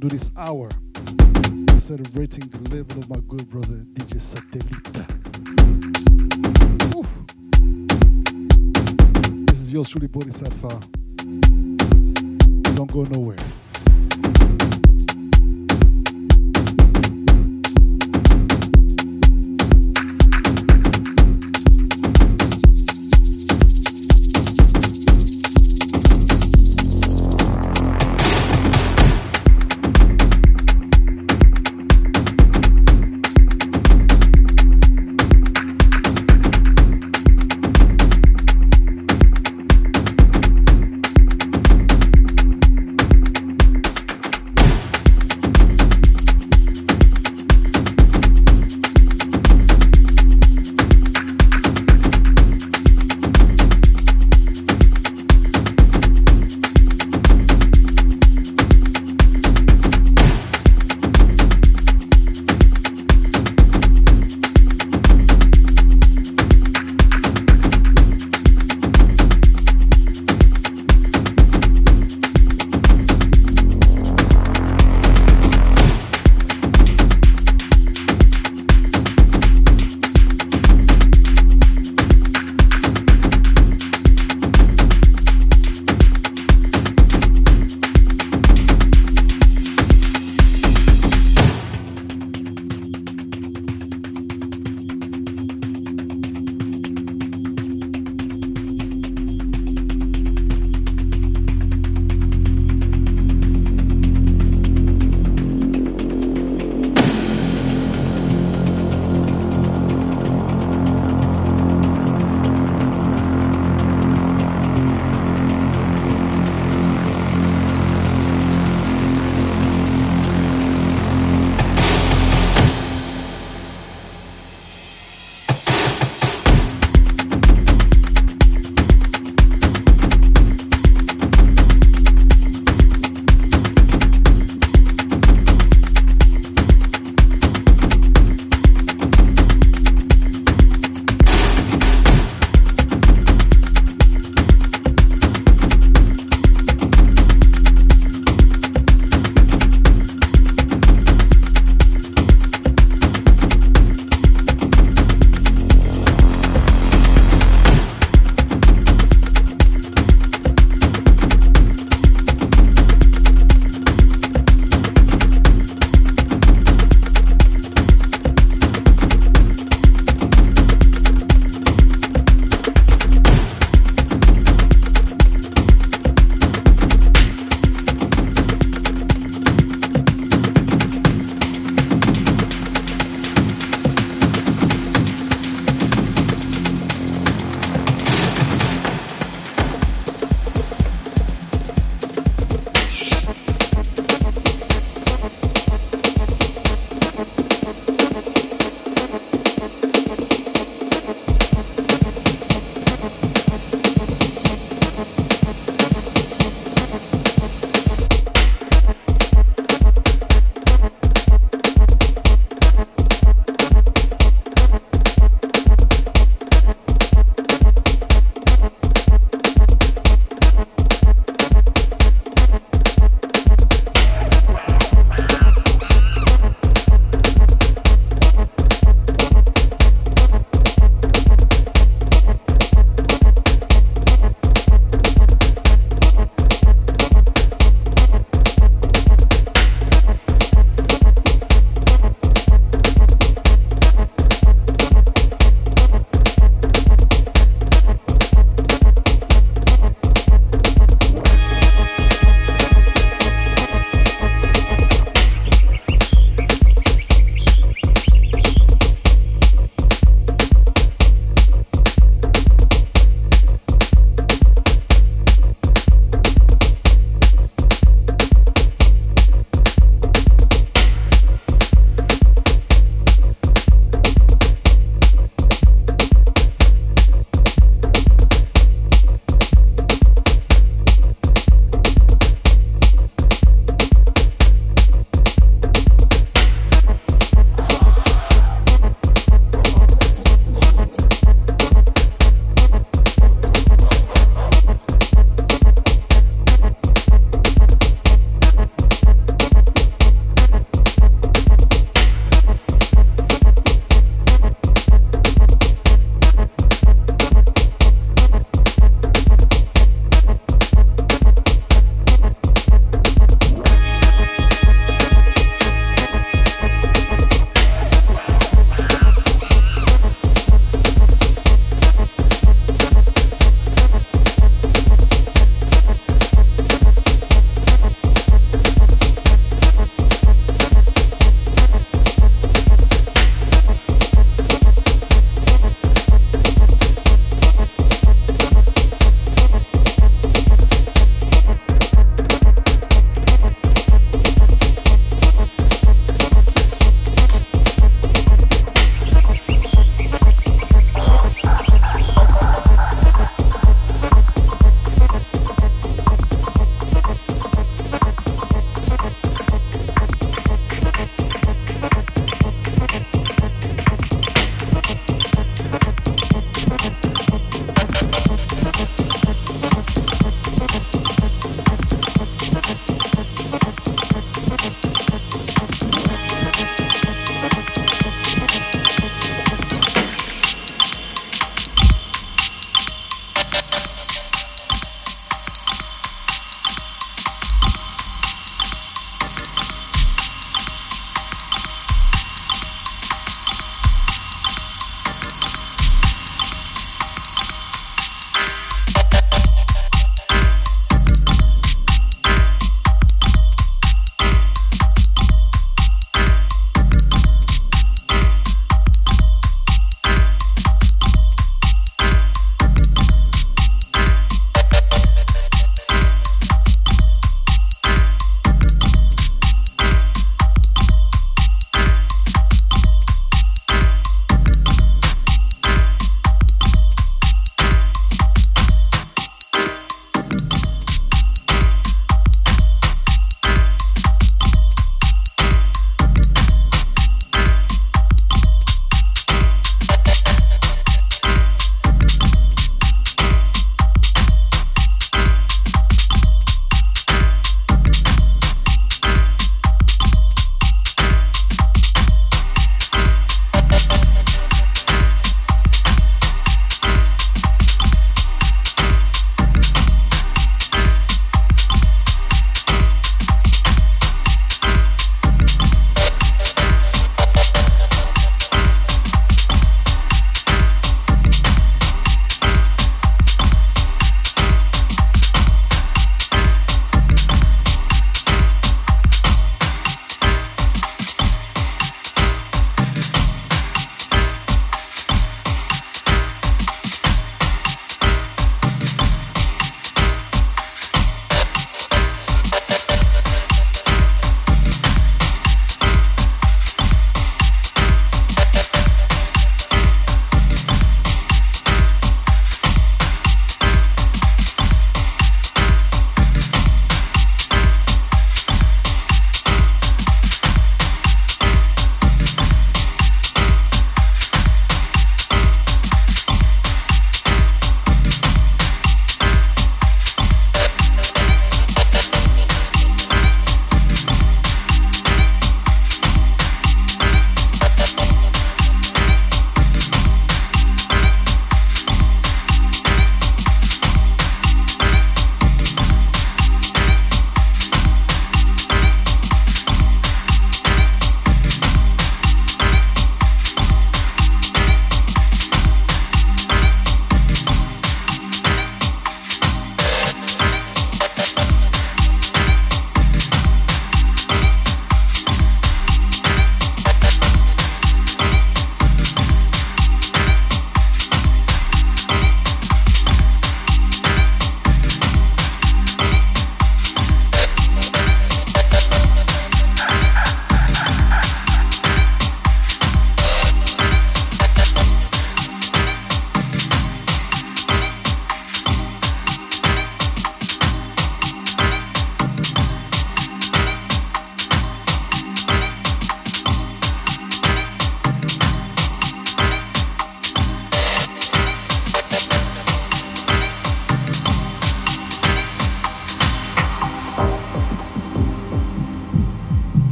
To this hour, celebrating the level of my good brother DJ Satellita. Woo. This is yours truly, Bodhisattva. Don't go nowhere.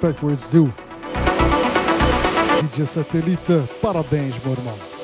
backwards do. DJ Satelita, parabéns, meu irmão.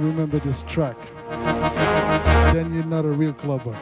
don't remember this track, then you're not a real clubber.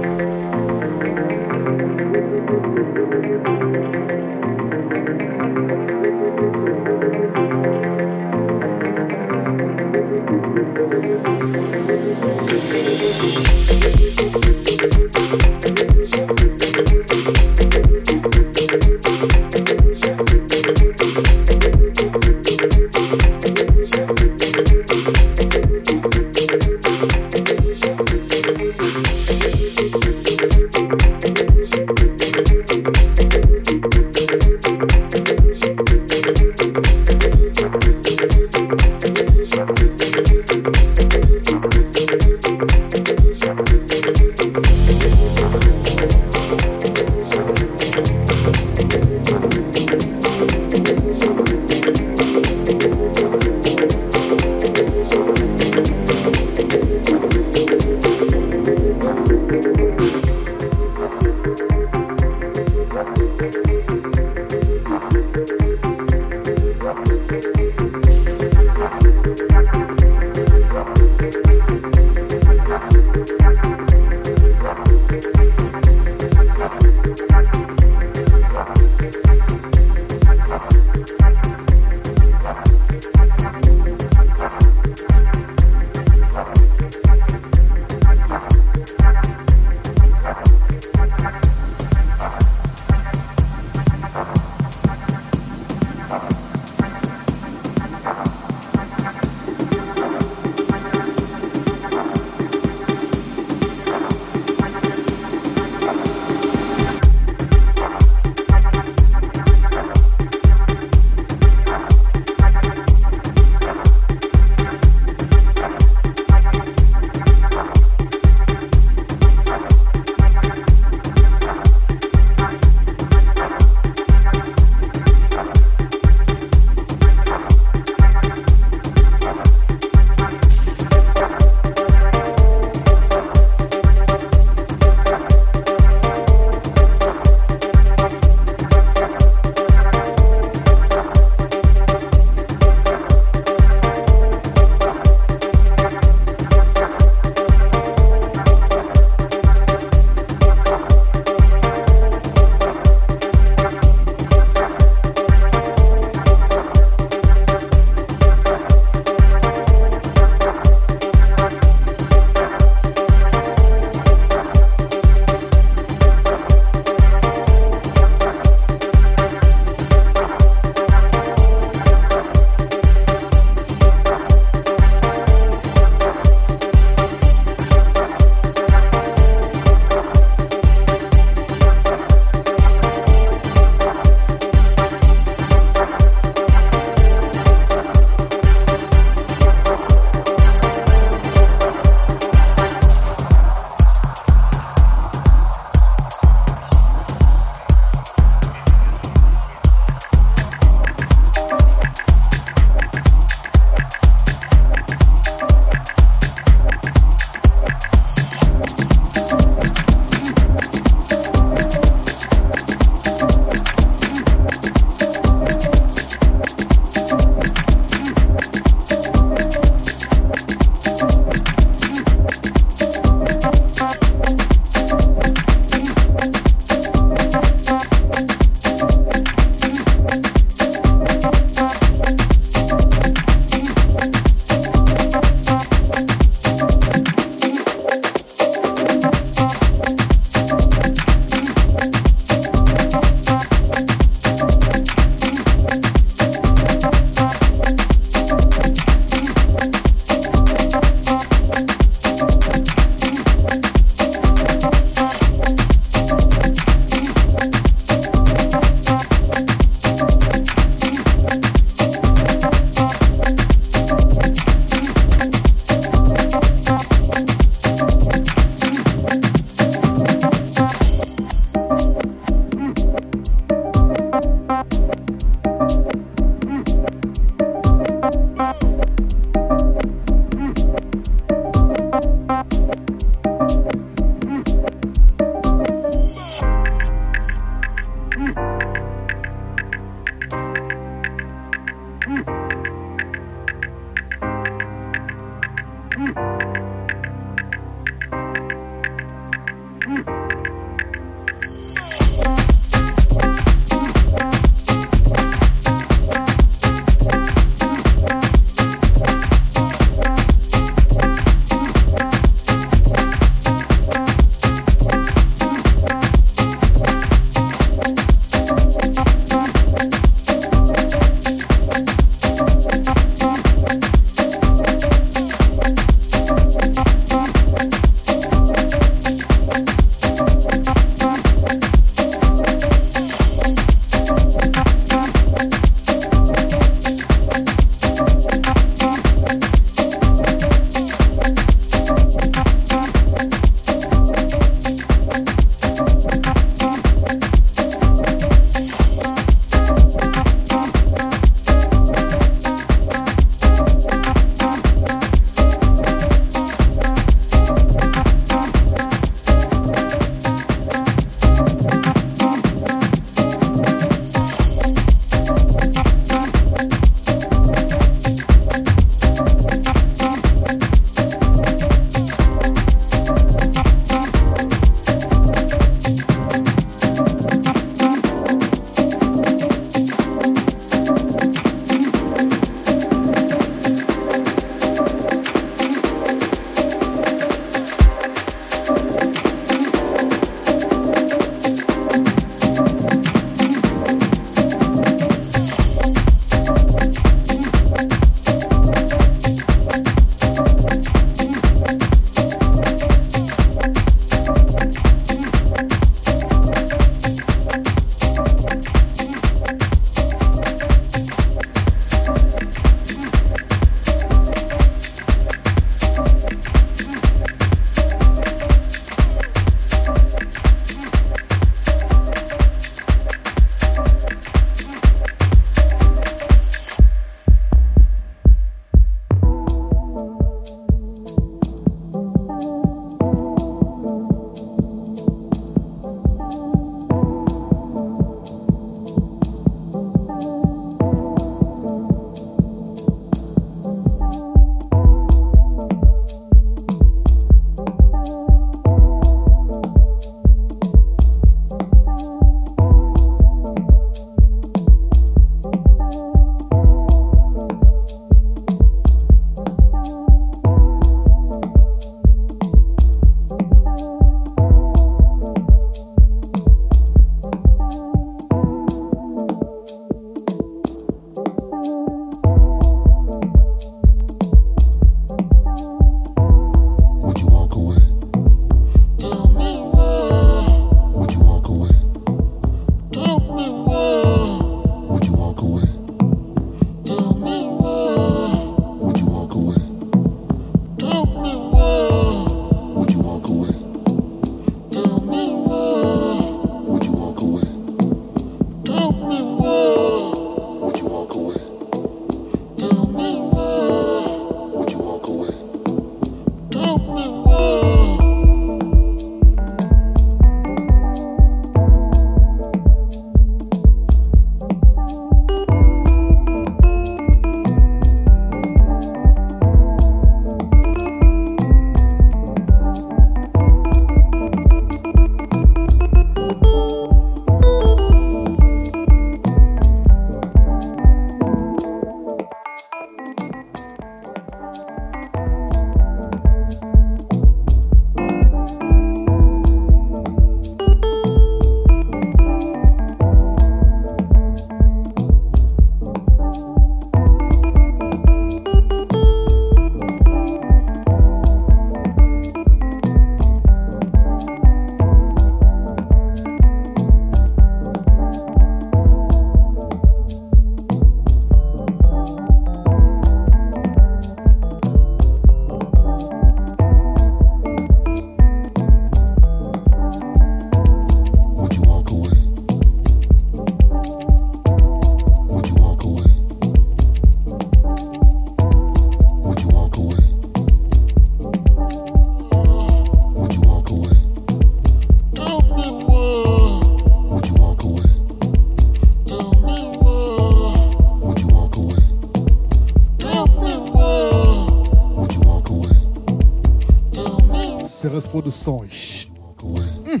Produções. Hum.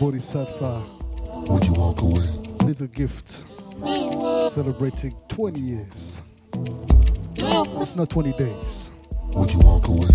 Bodhisattva. Would you walk away? Little Gift. Celebrating 20 years. It's not 20 days. Would you walk away?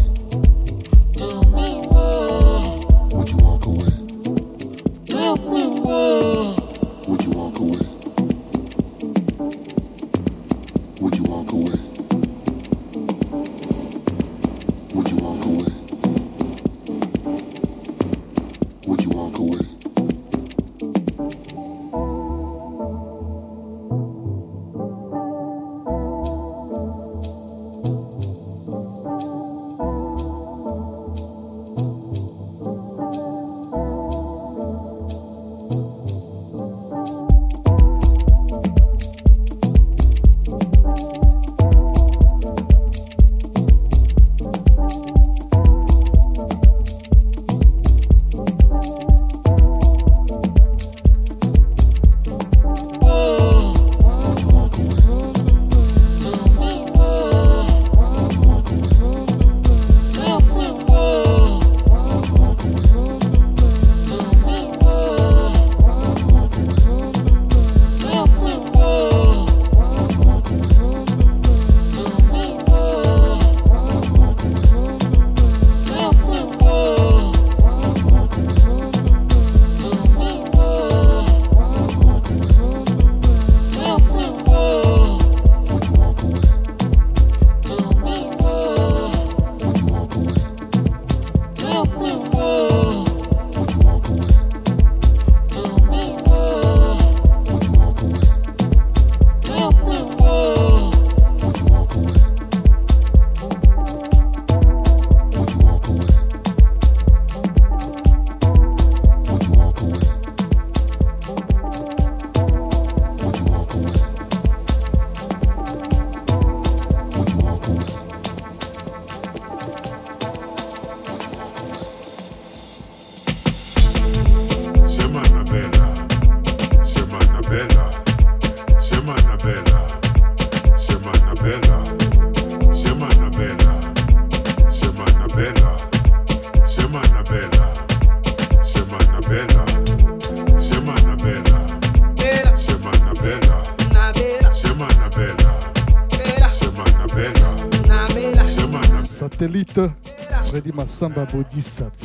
Samba Bodhisattva.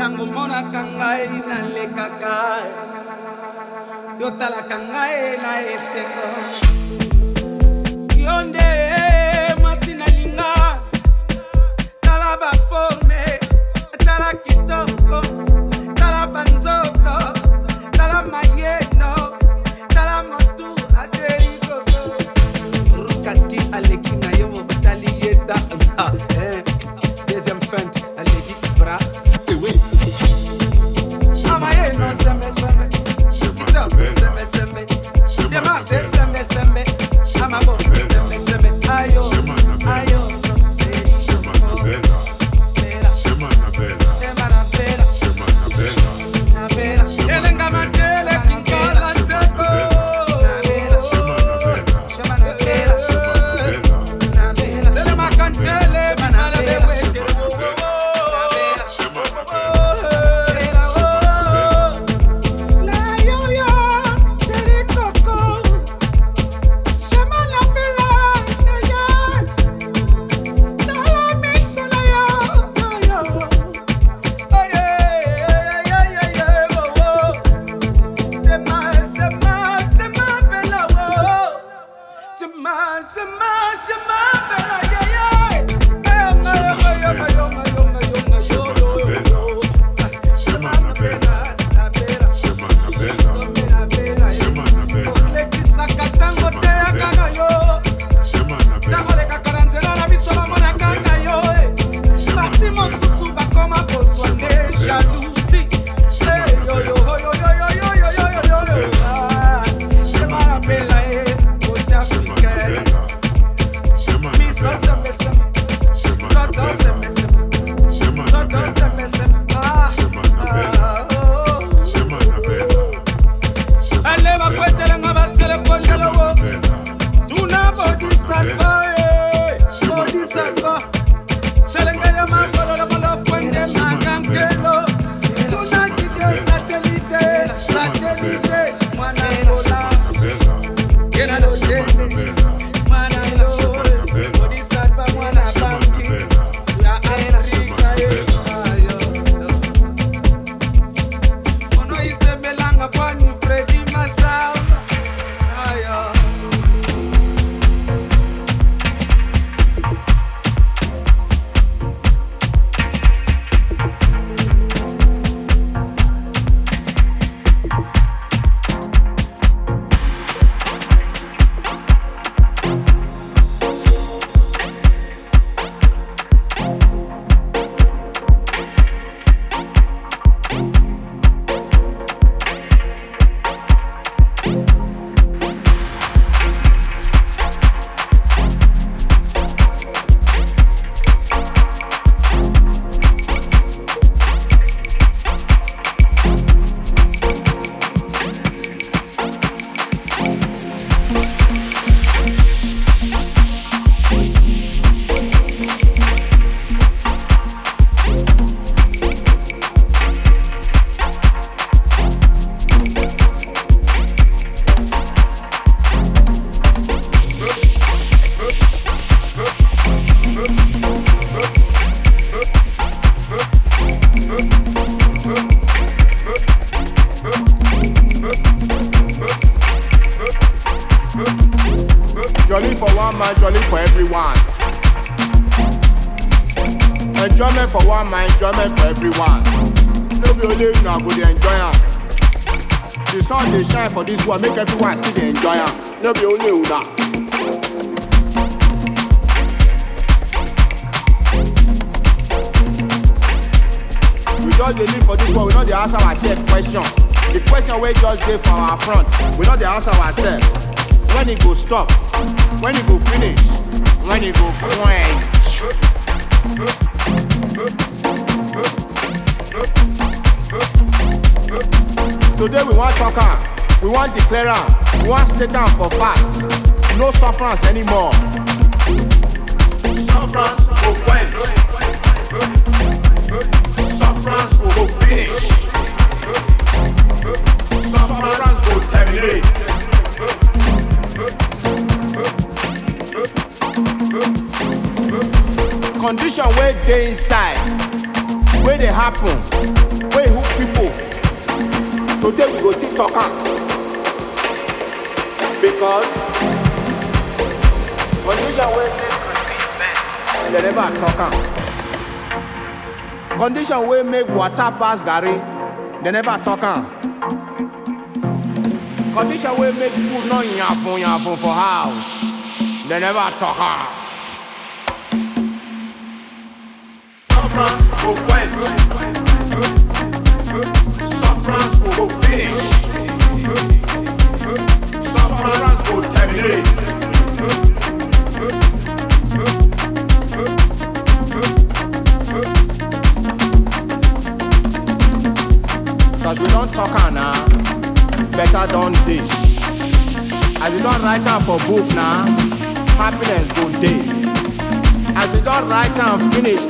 Ntango monaka ngai nalekaka. Yotalaka ngai na esengo. Yo nde mwasi nalinga tala baforme tala kitoko for one man, enjoyment for everyone. No be only una go dey enjoy am. The sun dey shine for this world, make everyone still dey enjoy am. No be only una. We just dey live for this world, we no dey ask ourselves question. The question wey just dey for our front, we no dey ask ourselves. When e go stop? When e go finish? When e go quench? Today we wan talk am, we wan declare am, we wan state am for fact. No sufferance anymore. Sufferance go quench. Sufferance go finish. Sufferance go terminate. condition wey dey inside wey dey happen hook people today we go still talk am. Because condition wey dey dem never talk am. Condition wey make water pass garri dem never talk am. Condition wey make food no yafun yafun for house dem never talk am. Write for book now, happiness go dey. As we don write am finish now.